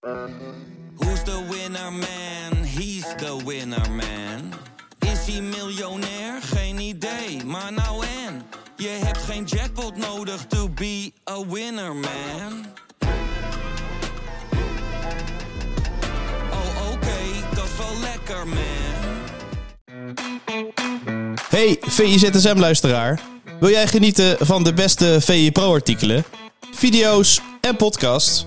Who's the winner man? He's the winner man. Is hij miljonair? Geen idee, maar nou en. Je hebt geen jackpot nodig to be a winner man. Oh oké, dat is wel lekker man. Hey VIZSM-luisteraar. Wil jij genieten van de beste VI Pro-artikelen, video's en podcasts?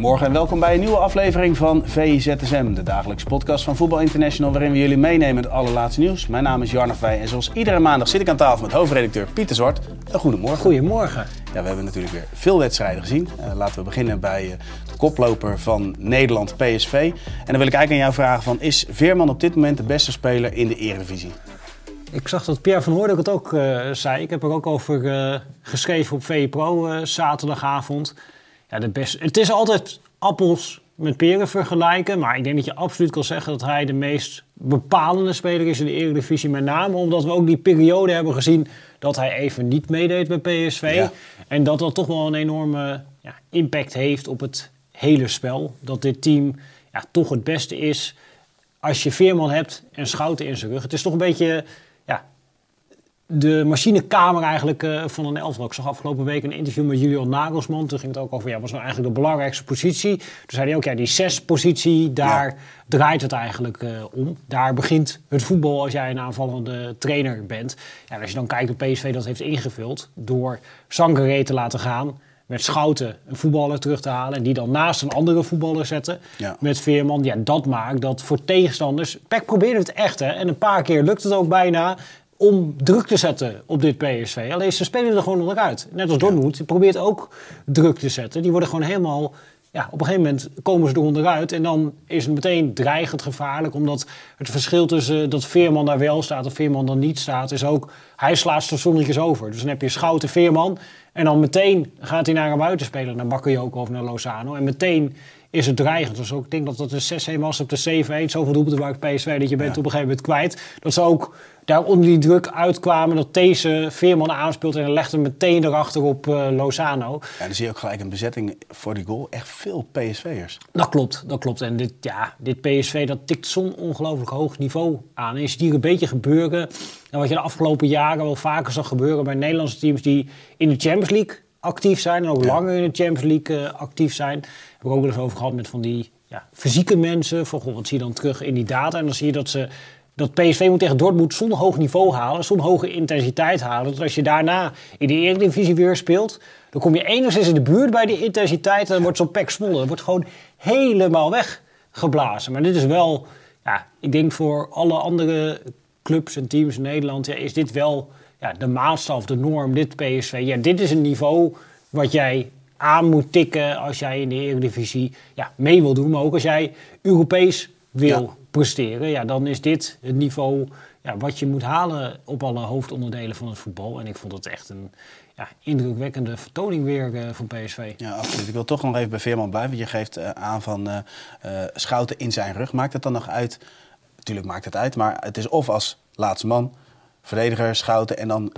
Goedemorgen en welkom bij een nieuwe aflevering van VIZSM, de dagelijkse podcast van Voetbal International, waarin we jullie meenemen het allerlaatste nieuws. Mijn naam is Jarno Vij en zoals iedere maandag zit ik aan tafel met hoofdredacteur Pieter Zwart. Een goedemorgen. Goedemorgen. Ja, we hebben natuurlijk weer veel wedstrijden gezien. Uh, laten we beginnen bij uh, de koploper van Nederland, PSV. En dan wil ik eigenlijk aan jou vragen van, is Veerman op dit moment de beste speler in de Eredivisie? Ik zag dat Pierre van Hoordijk het ook uh, zei. Ik heb er ook over geschreven op VE Pro zaterdagavond. Ja, de beste. Het is altijd appels met peren vergelijken. Maar ik denk dat je absoluut kan zeggen dat hij de meest bepalende speler is in de Eredivisie. Met name omdat we ook die periode hebben gezien dat hij even niet meedeed bij PSV. Ja. En dat dat toch wel een enorme ja, impact heeft op het hele spel. Dat dit team ja, toch het beste is als je Veerman hebt en Schouten in zijn rug. Het is toch een beetje de machinekamer eigenlijk uh, van een elftal. Ik zag afgelopen week een interview met Julian Nagelsman. Toen ging het ook over, ja, wat is nou eigenlijk de belangrijkste positie? Toen zei hij ook, ja, die zes-positie, daar Ja. draait het eigenlijk eh, om. Daar begint het voetbal als jij een aanvallende trainer bent. Ja, en als je dan kijkt hoe PSV dat heeft ingevuld... door Sangaré te laten gaan... met Schouten een voetballer terug te halen... en die dan naast een andere voetballer zetten... Ja. met Veerman. Ja, dat maakt dat voor tegenstanders... Peck probeerde het echt, hè. En een paar keer lukt het ook bijna om druk te zetten op dit PSV. Alleen ze spelen er gewoon onderuit. Net als Dortmund, die probeert ook druk te zetten. Die worden gewoon helemaal... Ja, op een gegeven moment komen ze er onderuit. En dan is het meteen dreigend gevaarlijk. Omdat het verschil tussen dat Veerman daar wel staat en Veerman dan niet staat... is ook, hij slaat stationnetjes over. Dus dan heb je Schouten Veerman. En dan meteen gaat hij naar een buitenspeler. Naar Bakayoko of naar Lozano. En meteen is het dreigend. Dus ook, ik denk dat dat de 6-1 was op de 7-1. Zoveel doelpunten maakt PSV dat je bent op een gegeven moment kwijt. Dat ze ook daar onder die druk uitkwamen. Dat deze Veerman aanspeelt en legt hem meteen erachter op eh, Lozano. Ja, dan zie je ook gelijk een bezetting voor die goal. Echt veel PSV'ers. Dat klopt, dat klopt. En dit, ja, dit PSV dat tikt zo'n ongelooflijk hoog niveau aan. En je ziet hier een beetje gebeuren. En wat je de afgelopen jaren wel vaker zag gebeuren bij Nederlandse teams die in de Champions League actief zijn. En ook Ja. langer in de Champions League eh, actief zijn. Heb ik ook wel eens over gehad met van die ja, fysieke mensen. Van, goh, wat zie je dan terug in die data? En dan zie je dat ze dat PSV moet tegen Dortmund zo'n hoog niveau halen, zo'n hoge intensiteit halen. Dat als je daarna in de Eredivisie weer speelt, dan kom je enigszins in de buurt bij die intensiteit en dan wordt zo'n pek smollen. Dat wordt gewoon helemaal weggeblazen. Maar dit is wel, ja, ik denk voor alle andere clubs en teams in Nederland, ja, is dit wel ja, de maatstaf, de norm, dit PSV. Ja, dit is een niveau wat jij aan moet tikken als jij in de Eredivisie ja, mee wil doen. Maar ook als jij Europees wil Ja. presteren, ja, dan is dit het niveau ja, wat je moet halen op alle hoofdonderdelen van het voetbal. En ik vond het echt een ja, indrukwekkende vertoning weer eh, van PSV. Ja, absoluut. Ik wil toch nog even bij Veerman blijven. Want je geeft eh, aan van eh, Schouten in zijn rug. Maakt het dan nog uit? Natuurlijk maakt het uit, maar het is of als laatste man, verdediger, Schouten en dan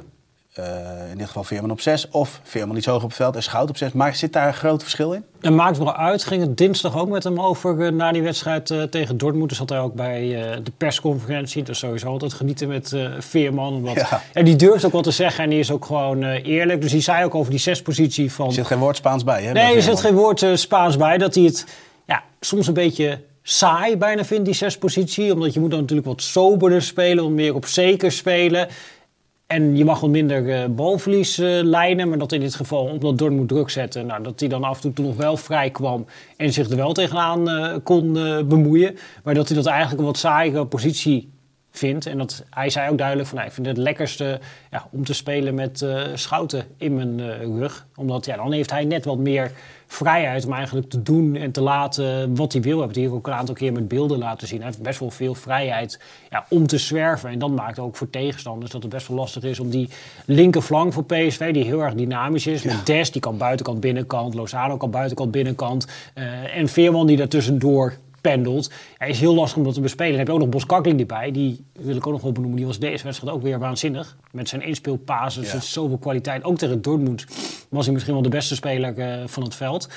eh, in dit geval Veerman op 6. Of Veerman iets hoger op het veld en Schouten op 6. Maar zit daar een groot verschil in? En maakt wel uit, ging het dinsdag ook met hem over eh, na die wedstrijd eh, tegen Dortmund. Dus zat hij ook bij de persconferentie. Dus sowieso altijd genieten met Veerman. Ja. En die durft ook wat te zeggen en die is ook gewoon eerlijk. Dus die zei ook over die zespositie van... Er zit geen woord Spaans bij, hè? Nee, er zit geen woord Spaans bij. Dat hij het ja, soms een beetje saai bijna vindt, die zespositie. Omdat je moet dan natuurlijk wat soberder spelen, wat meer op zeker spelen. En je mag wat minder eh, balverlies eh, lijnen. Maar dat in dit geval, omdat Dortmund druk zetten... Nou, dat hij dan af en toe nog wel vrij kwam... en zich er wel tegenaan eh, kon eh, bemoeien. Maar dat hij dat eigenlijk een wat saaiere positie vindt. En dat, hij zei ook duidelijk van, nou, ik vind het lekkerste ja, om te spelen met eh, Schouten in mijn eh, rug. Omdat ja, dan heeft hij net wat meer vrijheid om eigenlijk te doen en te laten wat hij wil. Hebben het hier ook een aantal keer met beelden laten zien. Hij heeft best wel veel vrijheid ja, om te zwerven. En dat maakt ook voor tegenstanders dat het best wel lastig is om die linkerflank voor PSV, die heel erg dynamisch is. Met Des, die kan buitenkant, binnenkant. Lozano kan buitenkant, binnenkant. eh, en Veerman die daar tussendoor pendelt. Ja, is heel lastig om dat te bespelen. Dan heb je ook nog Boskakling erbij. Die wil ik ook nog wel benoemen. Die was deze wedstrijd ook weer waanzinnig. Met zijn inspeelpases, Ja. zoveel kwaliteit. Ook tegen Dortmund was hij misschien wel de beste speler eh, van het veld.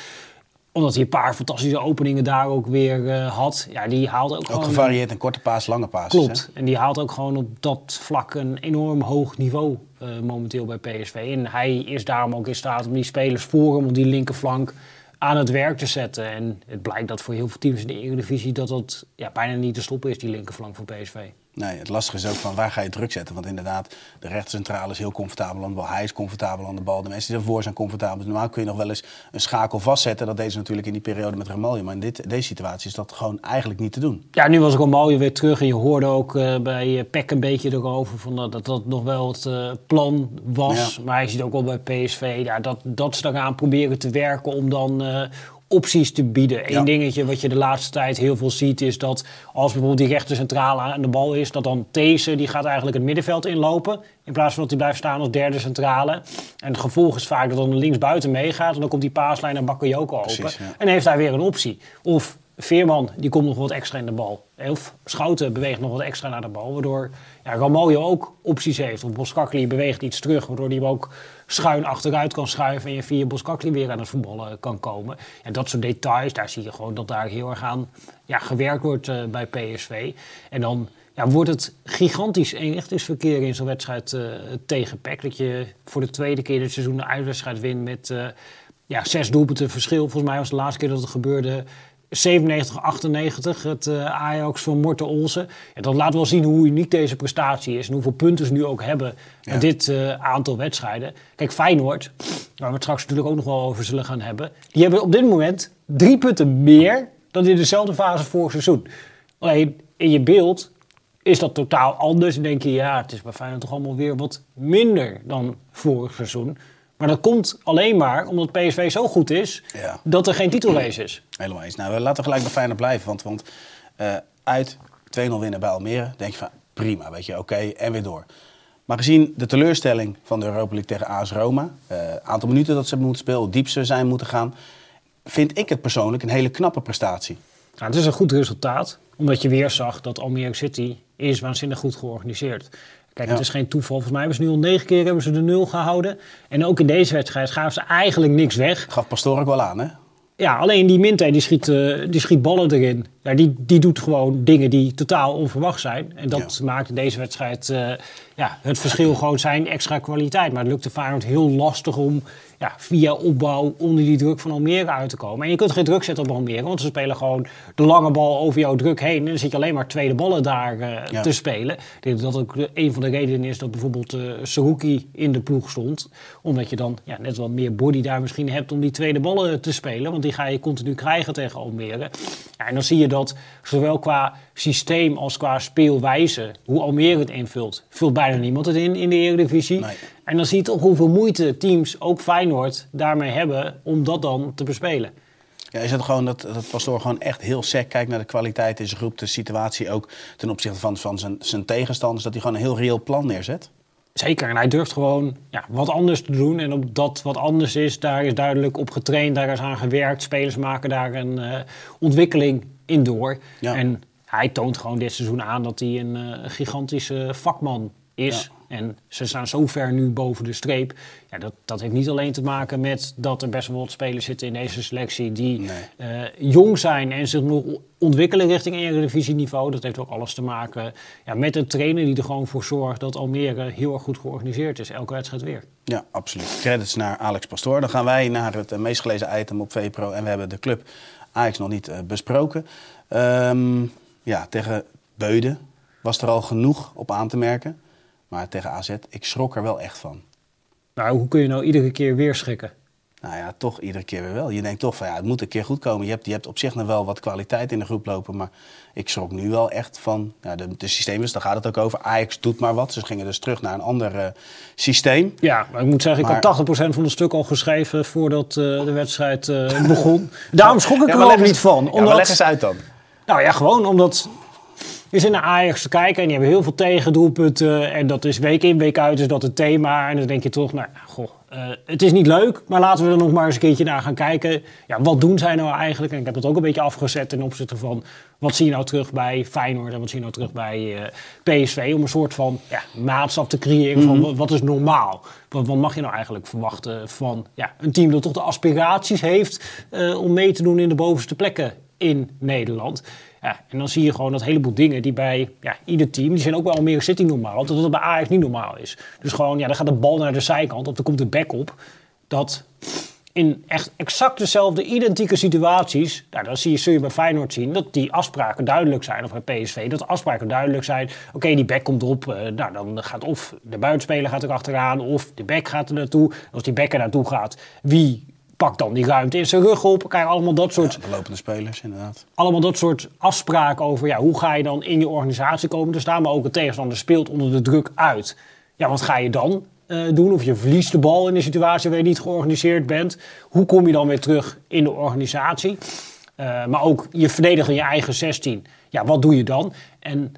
Omdat hij een paar fantastische openingen daar ook weer eh, had. Ja, die haalde ook, Ook gewoon... gevarieerd in korte paas, lange paas. Klopt. En die haalt ook gewoon op dat vlak een enorm hoog niveau eh, momenteel bij PSV. En hij is daarom ook in staat om die spelers voor hem op die linkerflank aan het werk te zetten. En het blijkt dat voor heel veel teams in de Eredivisie dat dat ja, bijna niet te stoppen is, die linkerflank voor PSV. Nee, het lastige is ook van waar ga je druk zetten? Want inderdaad, de rechtercentrale is heel comfortabel aan de bal. Hij is comfortabel aan de bal. De mensen die ervoor zijn comfortabel. Dus normaal kun je nog wel eens een schakel vastzetten. Dat deed ze natuurlijk in die periode met Ramaljo. Maar in dit, deze situatie is dat gewoon eigenlijk niet te doen. Ja, nu was al mooi weer terug en je hoorde ook eh, bij eh, Peck een beetje erover van, dat, dat dat nog wel het eh, plan was. Ja. Maar je ziet ook wel bij PSV ja, dat, dat ze eraan proberen te werken om dan eh, opties te bieden. Eén dingetje wat je de laatste tijd heel veel ziet is dat als bijvoorbeeld die rechter centrale aan de bal is, dat dan These die gaat eigenlijk het middenveld inlopen in plaats van dat hij blijft staan als derde centrale. En het gevolg is vaak dat dan links buiten meegaat en dan komt die paaslijn naar Bakayoko open. Precies, ja. En heeft hij weer een optie. Of Veerman, die komt nog wat extra in de bal. Of Schouten beweegt nog wat extra naar de bal. Waardoor ja, ook opties heeft. Of Boskakli beweegt iets terug. Waardoor hij hem ook schuin achteruit kan schuiven. En je via Boskakli weer aan het voetballen kan komen. En dat soort details, daar zie je gewoon dat daar heel erg aan ja, gewerkt wordt eh, bij PSV. En dan ja, wordt het gigantisch eenrichtingsverkeer in zo'n wedstrijd eh, tegen PEC. Dat je voor de tweede keer dit seizoen de uitwedstrijd wint met eh, ja, zes doelpunten verschil. Volgens mij was de laatste keer dat het gebeurde 97, 98. Het eh, Ajax van Morten Olsen. Ja, dat laat wel zien hoe uniek deze prestatie is. En hoeveel punten ze nu ook hebben Ja. met dit eh, aantal wedstrijden. Kijk, Feyenoord, waar we het straks natuurlijk ook nog wel over zullen gaan hebben. Die hebben op dit moment drie punten meer dan in dezelfde fase vorig seizoen. Alleen in je beeld is dat totaal anders. Dan denk je, ja, het is bij Feyenoord toch allemaal weer wat minder dan vorig seizoen. Maar dat komt alleen maar omdat PSV zo goed is Ja. dat er geen titelrace is. Helemaal eens. Nou, laten we gelijk bij Feyenoord blijven. Want, want eh, uit 2-0 winnen bij Almere, denk je van prima, weet je, oké, en weer door. Maar gezien de teleurstelling van de Europa League tegen AS Roma, eh aantal minuten dat ze moeten spelen, diep ze zijn moeten gaan, vind ik het persoonlijk een hele knappe prestatie. Nou, het is een goed resultaat, omdat je weer zag dat Almere City is waanzinnig goed georganiseerd. Kijk, het is geen toeval. Volgens mij hebben ze nu al negen keer hebben ze de nul gehouden. En ook in deze wedstrijd gaven ze eigenlijk niks weg. Gaf Pastoor ook wel aan, hè? Ja, alleen die Minte die schiet, eh, die schiet ballen erin. Ja, die, die doet gewoon dingen die totaal onverwacht zijn. En dat maakt in deze wedstrijd eh, ja, het verschil gewoon zijn extra kwaliteit. Maar het lukte Feyenoord heel lastig om ja, via opbouw onder die druk van Almere uit te komen. En je kunt geen druk zetten op Almere, want ze spelen gewoon de lange bal over jouw druk heen. En dan zit je alleen maar tweede ballen daar eh, Ja. te spelen. Ik denk dat dat ook een van de redenen is dat bijvoorbeeld eh Saruki in de ploeg stond. Omdat je dan ja, net wat meer body daar misschien hebt om die tweede ballen te spelen. Want die ga je continu krijgen tegen Almere. Ja, en dan zie je dat zowel qua systeem als qua speelwijze, hoe Almere het invult, vult bijna niemand het in in de Eredivisie. Nee. En dan zie je toch hoeveel moeite teams, ook Feyenoord, daarmee hebben om dat dan te bespelen. Ja, is het gewoon dat, dat Pastoor gewoon echt heel sec kijkt naar de kwaliteit in zijn groep, de situatie ook ten opzichte van, van zijn, zijn tegenstanders, dat hij gewoon een heel reëel plan neerzet? Zeker, en hij durft gewoon ja, wat anders te doen. En op dat wat anders is, daar is duidelijk op getraind, daar is aan gewerkt. Spelers maken daar een eh, ontwikkeling in door. Ja. En hij toont gewoon dit seizoen aan dat hij een eh, gigantische vakman is. En ze staan zo ver nu boven de streep. Ja, dat, dat heeft niet alleen te maken met dat er best wel wat spelers zitten in deze selectie die Nee. eh, jong zijn en zich nog ontwikkelen richting Eredivisie-niveau. Dat heeft ook alles te maken ja, met een trainer die er gewoon voor zorgt dat Almere heel erg goed georganiseerd is. Elke wedstrijd weer. Ja, absoluut. Credits naar Alex Pastoor. Dan gaan wij naar het eh, meest gelezen item op VPRO. En we hebben de club Ajax nog niet eh, besproken. Ehm, ja, tegen Beuden was er al genoeg op aan te merken. Maar tegen AZ, ik schrok er wel echt van. Nou, hoe kun je nou iedere keer weer schikken? nou ja, toch iedere keer weer wel. Je denkt toch van ja, het moet een keer goed komen. Je hebt, je hebt op zich nog wel wat kwaliteit in de groep lopen. Maar ik schrok nu wel echt van ja, de, de systeem daar gaat het ook over. Ajax doet maar wat. Ze gingen dus terug naar een ander eh, systeem. Ja, maar ik moet zeggen, ik had 80% van het stuk al geschreven voordat eh, de wedstrijd eh, begon. Daarom schrok ik Ja, er ook eens- niet van. Ja, Omdat, maar leg eens uit dan. Nou ja, gewoon omdat je zit naar Ajax te kijken en die hebben heel veel tegendoelpunten. En dat is week in, week uit is dat het thema. En dan denk je toch, nou goh, eh, het is niet leuk. Maar laten we er nog maar eens een keertje naar gaan kijken. Ja, wat doen zij nou eigenlijk? En ik heb dat ook een beetje afgezet ten opzichte van... wat zie je nou terug bij Feyenoord en wat zie je nou terug bij eh, PSV? Om een soort van ja, maatstaf te creëren van wat, wat is normaal? Wat, wat mag je nou eigenlijk verwachten van ja, een team dat toch de aspiraties heeft... eh, om mee te doen in de bovenste plekken in Nederland. Ja, en dan zie je gewoon dat een heleboel dingen die bij ja, ieder team, die zijn ook bij Almere City normaal, dat het bij Ajax niet normaal is. Dus gewoon, ja, dan gaat de bal naar de zijkant of er komt de back op. Dat in echt exact dezelfde identieke situaties, nou, dan zie je, zul je bij Feyenoord zien, dat die afspraken duidelijk zijn. Of bij PSV, dat de afspraken duidelijk zijn. Oké, die back komt op, eh, nou, dan gaat of de buitenspeler gaat er achteraan, of de back gaat er naartoe. Als die back er naartoe gaat, wie pakt dan die ruimte in zijn rug op? Kijk, allemaal dat soort Ja, lopende spelers, inderdaad. allemaal dat soort afspraken over ja, hoe ga je dan in je organisatie komen te staan. Maar ook de tegenstander speelt onder de druk uit. Ja, wat ga je dan eh, doen? Of je verliest de bal in een situatie waar je niet georganiseerd bent. Hoe kom je dan weer terug in de organisatie? Eh, maar ook je verdedigen in je eigen 16. Ja, wat doe je dan? En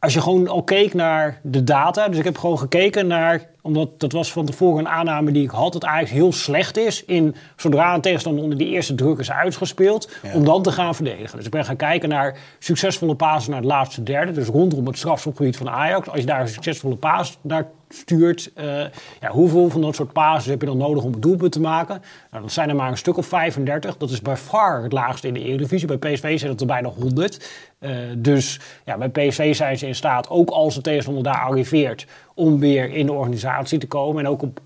als je gewoon al keek naar de data, dus ik heb gewoon gekeken naar, omdat dat was van tevoren een aanname die ik had, dat Ajax heel slecht is in zodra een tegenstander onder die eerste druk is uitgespeeld, Ja. om dan te gaan verdedigen. Dus ik ben gaan kijken naar succesvolle pases naar het laatste derde, dus rondom het strafschopgebied van Ajax. Als je daar een succesvolle paas naar stuurt, eh, ja, hoeveel van dat soort pases heb je dan nodig om het doelpunt te maken? Nou, dat zijn er maar een stuk of 35. Dat is bij far het laagste in de Eredivisie. Bij PSV zijn het er bijna 100. Eh, dus ja, bij PSV zijn ze in staat, ook als de tegenstander daar arriveert, om weer in de organisatie te komen. En ook op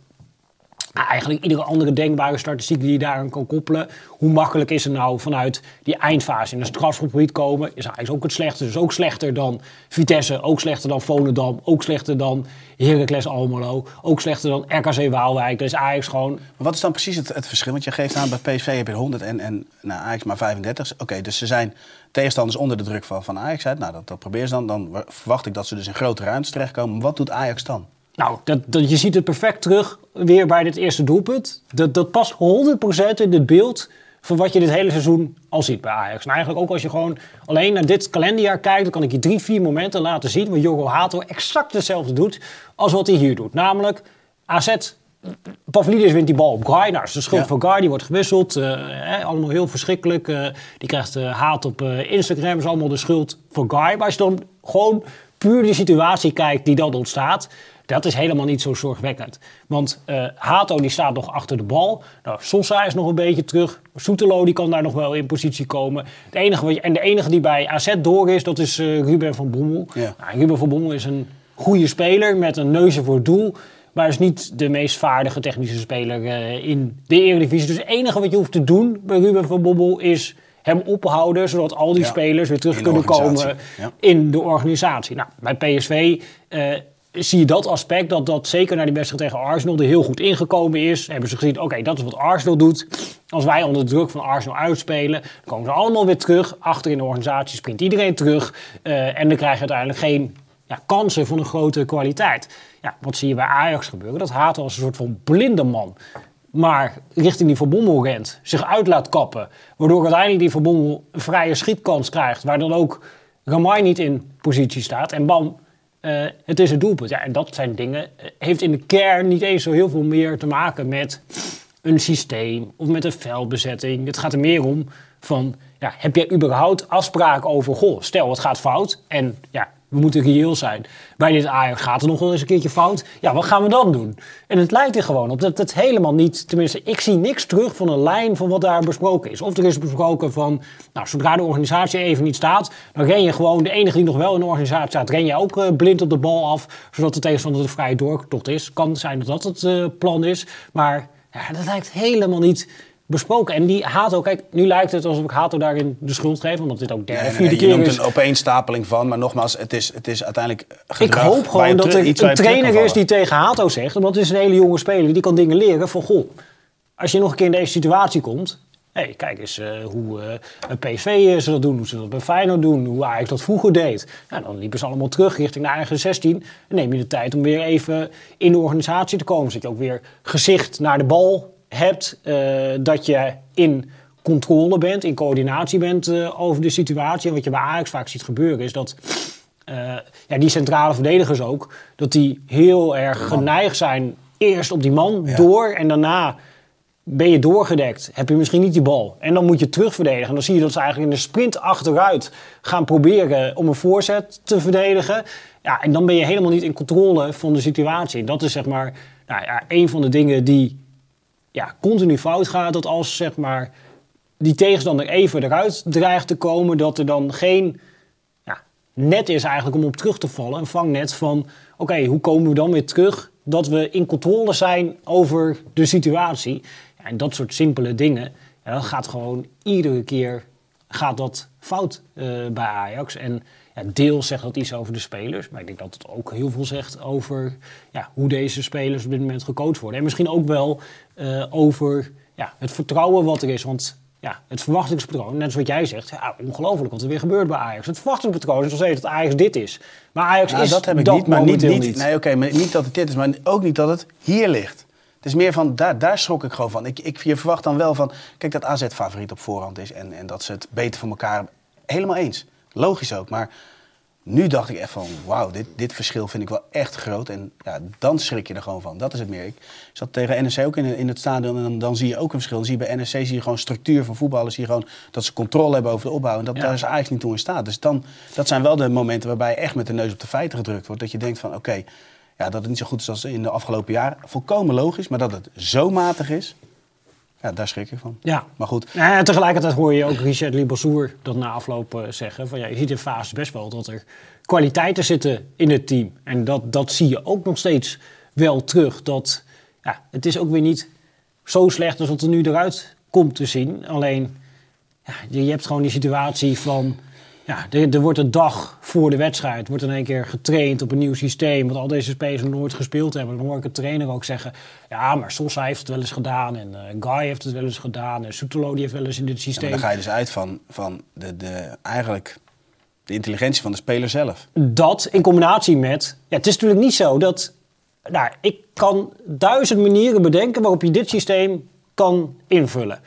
ja, eigenlijk iedere andere denkbare statistiek die je daaraan kan koppelen. Hoe makkelijk is het nou vanuit die eindfase in een strafschopgebied komen? Is eigenlijk ook het slechtste. Dus ook slechter dan Vitesse, ook slechter dan Volendam, ook slechter dan Heracles Almelo, ook slechter dan RKC Waalwijk. Dus Ajax gewoon Maar wat is dan precies het, het verschil? Want je geeft aan, bij PSV heb je 100 en, en nou, Ajax maar 35. Oké, dus ze zijn tegenstanders onder de druk van, van Ajax uit. Nou, dat, dat proberen ze dan. Dan wa- verwacht ik dat ze dus in grote ruimtes terechtkomen. Wat doet Ajax dan? Nou, dat, dat, je ziet het perfect terug weer bij dit eerste doelpunt. Dat, dat past 100% in het beeld van wat je dit hele seizoen al ziet bij Ajax. En eigenlijk ook als je gewoon alleen naar dit kalenderjaar kijkt... dan kan ik je drie, vier momenten laten zien... waar Jorgo Hato exact hetzelfde doet als wat hij hier doet. Namelijk, AZ... Pavlidis wint die bal op Guy. Nou, is de schuld Ja. van Guy. Die wordt gewisseld. eh, hè, allemaal heel verschrikkelijk. Eh, die krijgt eh, haat op Instagram. is allemaal de schuld van Guy. Maar als je dan gewoon puur de situatie kijkt die dan ontstaat... Dat is helemaal niet zo zorgwekkend. Want eh, Hato die staat nog achter de bal. Nou, Sosa is nog een beetje terug. Soetelo die kan daar nog wel in positie komen. Het enige wat je, en de enige die bij AZ door is, dat is eh, Ruben van Bommel. Ja. Nou, Ruben van Bommel is een goede speler met een neusje voor het doel. Maar is niet de meest vaardige technische speler eh, in de Eredivisie. Dus het enige wat je hoeft te doen bij Ruben van Bommel is hem ophouden. Zodat al die Ja. spelers weer terug kunnen komen ja. in de organisatie. Nou, bij PSV zie je dat aspect, dat dat zeker naar die wedstrijd tegen Arsenal er heel goed ingekomen is. Hebben ze gezien, oké, dat is wat Arsenal doet. Als wij onder de druk van Arsenal uitspelen, dan komen ze allemaal weer terug. Achter in de organisatie sprint iedereen terug. eh, en dan krijg je uiteindelijk geen ja, kansen van een grote kwaliteit. Ja, wat zie je bij Ajax gebeuren? Dat haat als een soort van blinde man. Maar richting die Van rent, zich uit laat kappen. Waardoor uiteindelijk die Van een vrije schietkans krijgt. Waar dan ook Ramai niet in positie staat. En bam, eh, het is een doelpunt. Ja, en dat zijn dingen. eh, heeft in de kern niet eens zo heel veel meer te maken met een systeem of met een veldbezetting. Het gaat er meer om van, ja, heb jij überhaupt afspraken over, goh, stel het gaat fout en ja, we moeten reëel zijn. Bij dit Ajax gaat er nog wel eens een keertje fout. Ja, wat gaan we dan doen? En het lijkt er gewoon op dat het helemaal niet, tenminste, ik zie niks terug van een lijn van wat daar besproken is. Of er is besproken van, nou, zodra de organisatie even niet staat, dan ren je gewoon, de enige die nog wel in de organisatie staat, ren je ook eh, blind op de bal af, zodat de tegenstander de vrije doortocht is. Kan zijn dat dat het eh, plan is, maar ja, dat lijkt helemaal niet besproken. En die Hato, kijk, nu lijkt het alsof ik Hato daarin de schuld geef, omdat dit ook derde, Nee, nee, vierde nee, je keer noemt is. een opeenstapeling van, maar nogmaals, het is, het is uiteindelijk Ik hoop gewoon dat er een trainer is die tegen Hato zegt, want het is een hele jonge speler, die kan dingen leren van, goh, als je nog een keer in deze situatie komt... hey, kijk eens eh, hoe eh, een PSV ze dat doen, hoe ze dat bij Feyenoord doen, hoe Ajax dat vroeger deed. Nou, dan liepen ze allemaal terug richting de eigen 16. En neem je de tijd om weer even in de organisatie te komen. Zodat je ook weer gezicht naar de bal hebt. eh, dat je in controle bent, in coördinatie bent eh, over de situatie. En wat je bij Ajax vaak ziet gebeuren is dat eh, ja, die centrale verdedigers ook, dat die heel erg geneigd zijn eerst op die man Ja. door en daarna ben je doorgedekt, heb je misschien niet die bal. En dan moet je terugverdedigen. En dan zie je dat ze eigenlijk in de sprint achteruit gaan proberen om een voorzet te verdedigen. Ja, en dan ben je helemaal niet in controle van de situatie. En dat is zeg maar nou ja, een van de dingen die ja, continu fout gaat. Dat als zeg maar, die tegenstander even eruit dreigt te komen, dat er dan geen ja, net is eigenlijk om op terug te vallen. Een vangnet van, oké, hoe komen we dan weer terug? Dat we in controle zijn over de situatie. Ja, en dat soort simpele dingen, ja, dat gaat gewoon iedere keer gaat dat fout eh, bij Ajax. En ja, deels zegt dat iets over de spelers. Maar ik denk dat het ook heel veel zegt over ja, hoe deze spelers op dit moment gecoacht worden. En misschien ook wel eh, over ja, het vertrouwen wat er is. Want ja, het verwachtingspatroon, net zoals wat jij zegt, ja, ongelooflijk wat er weer gebeurt bij Ajax. Het verwachtingspatroon is nog steeds dat Ajax dit is. Maar Ajax Nou, is dat heb ik dat niet, maar niet, niet, Nee, oké, maar niet dat het dit is, maar ook niet dat het hier ligt. Het is meer van, daar, daar schrok ik gewoon van. Ik, ik, je verwacht dan wel van, kijk dat AZ favoriet op voorhand is en, en dat ze het beter voor elkaar hebben. Helemaal eens. Logisch ook, maar nu dacht ik echt van, wauw, dit, dit verschil vind ik wel echt groot. En ja, dan schrik je er gewoon van. Dat is het meer. Ik zat tegen NEC ook in, in het stadion en dan, dan zie je ook een verschil. Dan zie je bij NEC zie je gewoon structuur van voetballers. Zie je gewoon dat ze controle hebben over de opbouw. En dat, Ja. daar is eigenlijk niet toe in staat. Dus dan, dat zijn wel de momenten waarbij je echt met de neus op de feiten gedrukt wordt. Dat je denkt van, oké, ja, dat het niet zo goed is als in de afgelopen jaren. Volkomen logisch, maar dat het zo matig is, ja, daar schrik ik van. Ja. Maar goed, ja, en tegelijkertijd hoor je ook Richard Libassour dat na afloop eh, zeggen. Van, ja, je ziet in fase best wel dat er kwaliteiten zitten in het team. En dat, dat zie je ook nog steeds wel terug. Dat, ja, het is ook weer niet zo slecht als wat er nu eruit komt te zien. Alleen, ja, je, je hebt gewoon die situatie van... Ja, er, wordt een dag voor de wedstrijd wordt in één keer getraind op een nieuw systeem. Wat al deze spelers nog nooit gespeeld hebben. Dan hoor ik de trainer ook zeggen... Ja, maar Sosa heeft het wel eens gedaan. En eh, Guy heeft het wel eens gedaan. En Soetelo die heeft wel eens in dit ja, maar systeem... dan ga je dus uit van, van de, de, eigenlijk de intelligentie van de speler zelf. dat in combinatie met. Ja, het is natuurlijk niet zo dat. Nou, ik kan duizend manieren bedenken waarop je dit systeem kan invullen.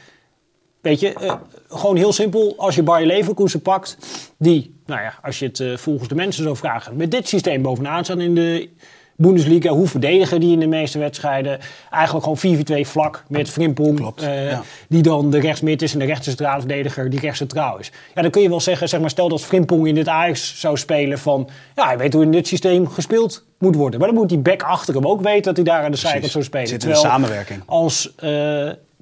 Weet je, eh, gewoon heel simpel. Als je Bayer Leverkusen pakt, die, nou ja, als je het eh, volgens de mensen zou vragen, met dit systeem bovenaan staan in de Bundesliga, hoe verdedigen die in de meeste wedstrijden? Eigenlijk gewoon 4-4-2 vlak met Frimpong, eh, ja. die dan de rechtsmid is en de rechtercentrale verdediger die rechtscentraal is. Ja, dan kun je wel zeggen, zeg maar, stel dat Frimpong in dit Ajax zou spelen van, ja, hij weet hoe in dit systeem gespeeld moet worden. Maar dan moet die back achter hem ook weten dat hij daar aan de zijkant zou spelen. Zit in de samenwerking. Als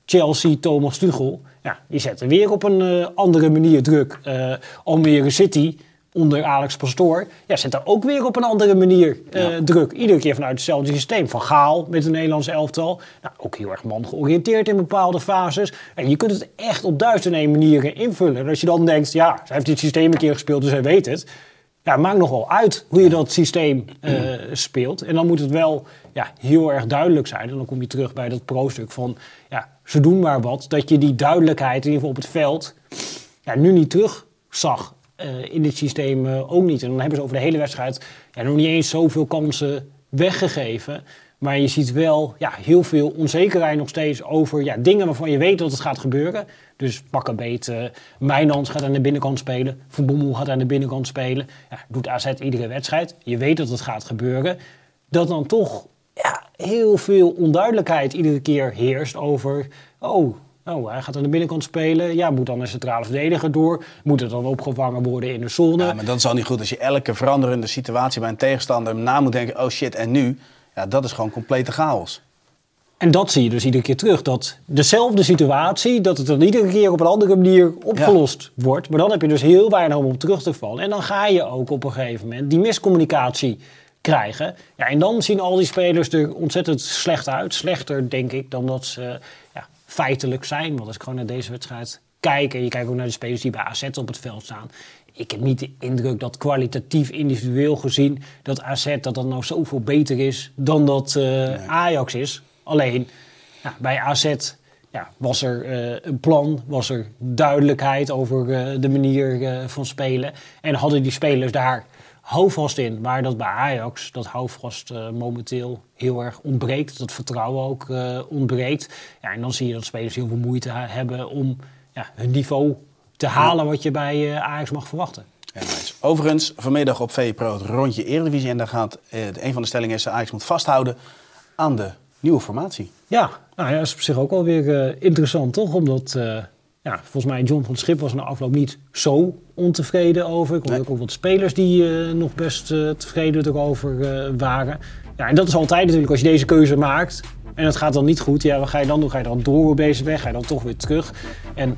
Chelsea Thomas Tuchel, ja, die zetten weer op een eh, andere manier druk. Eh Almere City onder Alex Pastoor, ja, zet daar ook weer op een andere manier eh, Ja. druk. Iedere keer vanuit hetzelfde systeem. Van Gaal met de Nederlandse elftal. Nou, ook heel erg man georiënteerd in bepaalde fases. En je kunt het echt op duizend en één manieren invullen. En als je dan denkt, ja, zij heeft dit systeem een keer gespeeld, dus hij weet het. Ja, maakt nog wel uit hoe je dat systeem eh, speelt. En dan moet het wel ja, heel erg duidelijk zijn. En dan kom je terug bij dat pro-stuk van... Ja, ze doen maar wat. Dat je die duidelijkheid, in ieder geval op het veld... Ja, nu niet terug zag eh, in dit systeem eh, ook niet. En dan hebben ze over de hele wedstrijd... Ja, nog niet eens zoveel kansen weggegeven... Maar je ziet wel ja, heel veel onzekerheid nog steeds over ja, dingen waarvan je weet dat het gaat gebeuren. Dus pak een beet, uh, Mijnans gaat aan de binnenkant spelen. Van Bommel gaat aan de binnenkant spelen. Ja, doet AZ iedere wedstrijd. Je weet dat het gaat gebeuren. Dat dan toch ja, heel veel onduidelijkheid iedere keer heerst over... Oh, Oh, hij gaat aan de binnenkant spelen. Ja, moet dan een centrale verdediger door. Moet het dan opgevangen worden in de zone? Ja, maar dat is al niet goed als je elke veranderende situatie bij een tegenstander na moet denken, oh shit, en nu? Ja, dat is gewoon complete chaos. En dat zie je dus iedere keer terug. Dat dezelfde situatie, dat het dan iedere keer op een andere manier opgelost wordt. Maar dan heb je dus heel weinig om op terug te vallen. En dan ga je ook op een gegeven moment die miscommunicatie krijgen. Ja, en dan zien al die spelers er ontzettend slecht uit. Slechter, denk ik, dan dat ze ja, feitelijk zijn. Want als ik gewoon naar deze wedstrijd kijk... en je kijkt ook naar de spelers die bij AZ op het veld staan... ik heb niet de indruk dat kwalitatief individueel gezien... dat AZ dat dan nou zoveel beter is dan dat uh, Ajax is. Alleen, ja, bij AZ ja, was er eh, een plan, was er duidelijkheid over eh, de manier eh, van spelen. En hadden die spelers daar houvast in. Waar dat bij Ajax, dat houvast eh, momenteel heel erg ontbreekt. Dat vertrouwen ook eh, ontbreekt. Ja, en dan zie je dat spelers heel veel moeite hebben om ja, hun niveau te halen wat je bij eh, Ajax mag verwachten. Ja, nice. Overigens, vanmiddag op VPRO het rondje Eredivisie. En daar gaat, eh, een van de stellingen is, Ajax moet vasthouden aan de nieuwe formatie. Ja, nou ja, dat is op zich ook wel weer eh, interessant, toch? Omdat, eh, ja, volgens mij, John van Schip was na afloop niet zo ontevreden over. Ik hoorde Nee. ook wat spelers die eh, nog best eh, tevreden erover eh, waren. Ja, en dat is altijd natuurlijk, als je deze keuze maakt en het gaat dan niet goed, ja, wat ga je dan doen? Ga je dan door op deze weg? Ga je dan toch weer terug? En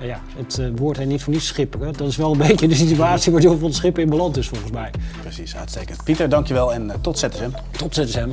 eh, ja, het eh, woord hij niet voor niets schipperen. Dat is wel een beetje de situatie waar van het Schip in beland is, volgens mij. Precies, uitstekend. Pieter, dankjewel en eh, tot ZSM. Tot ZSM.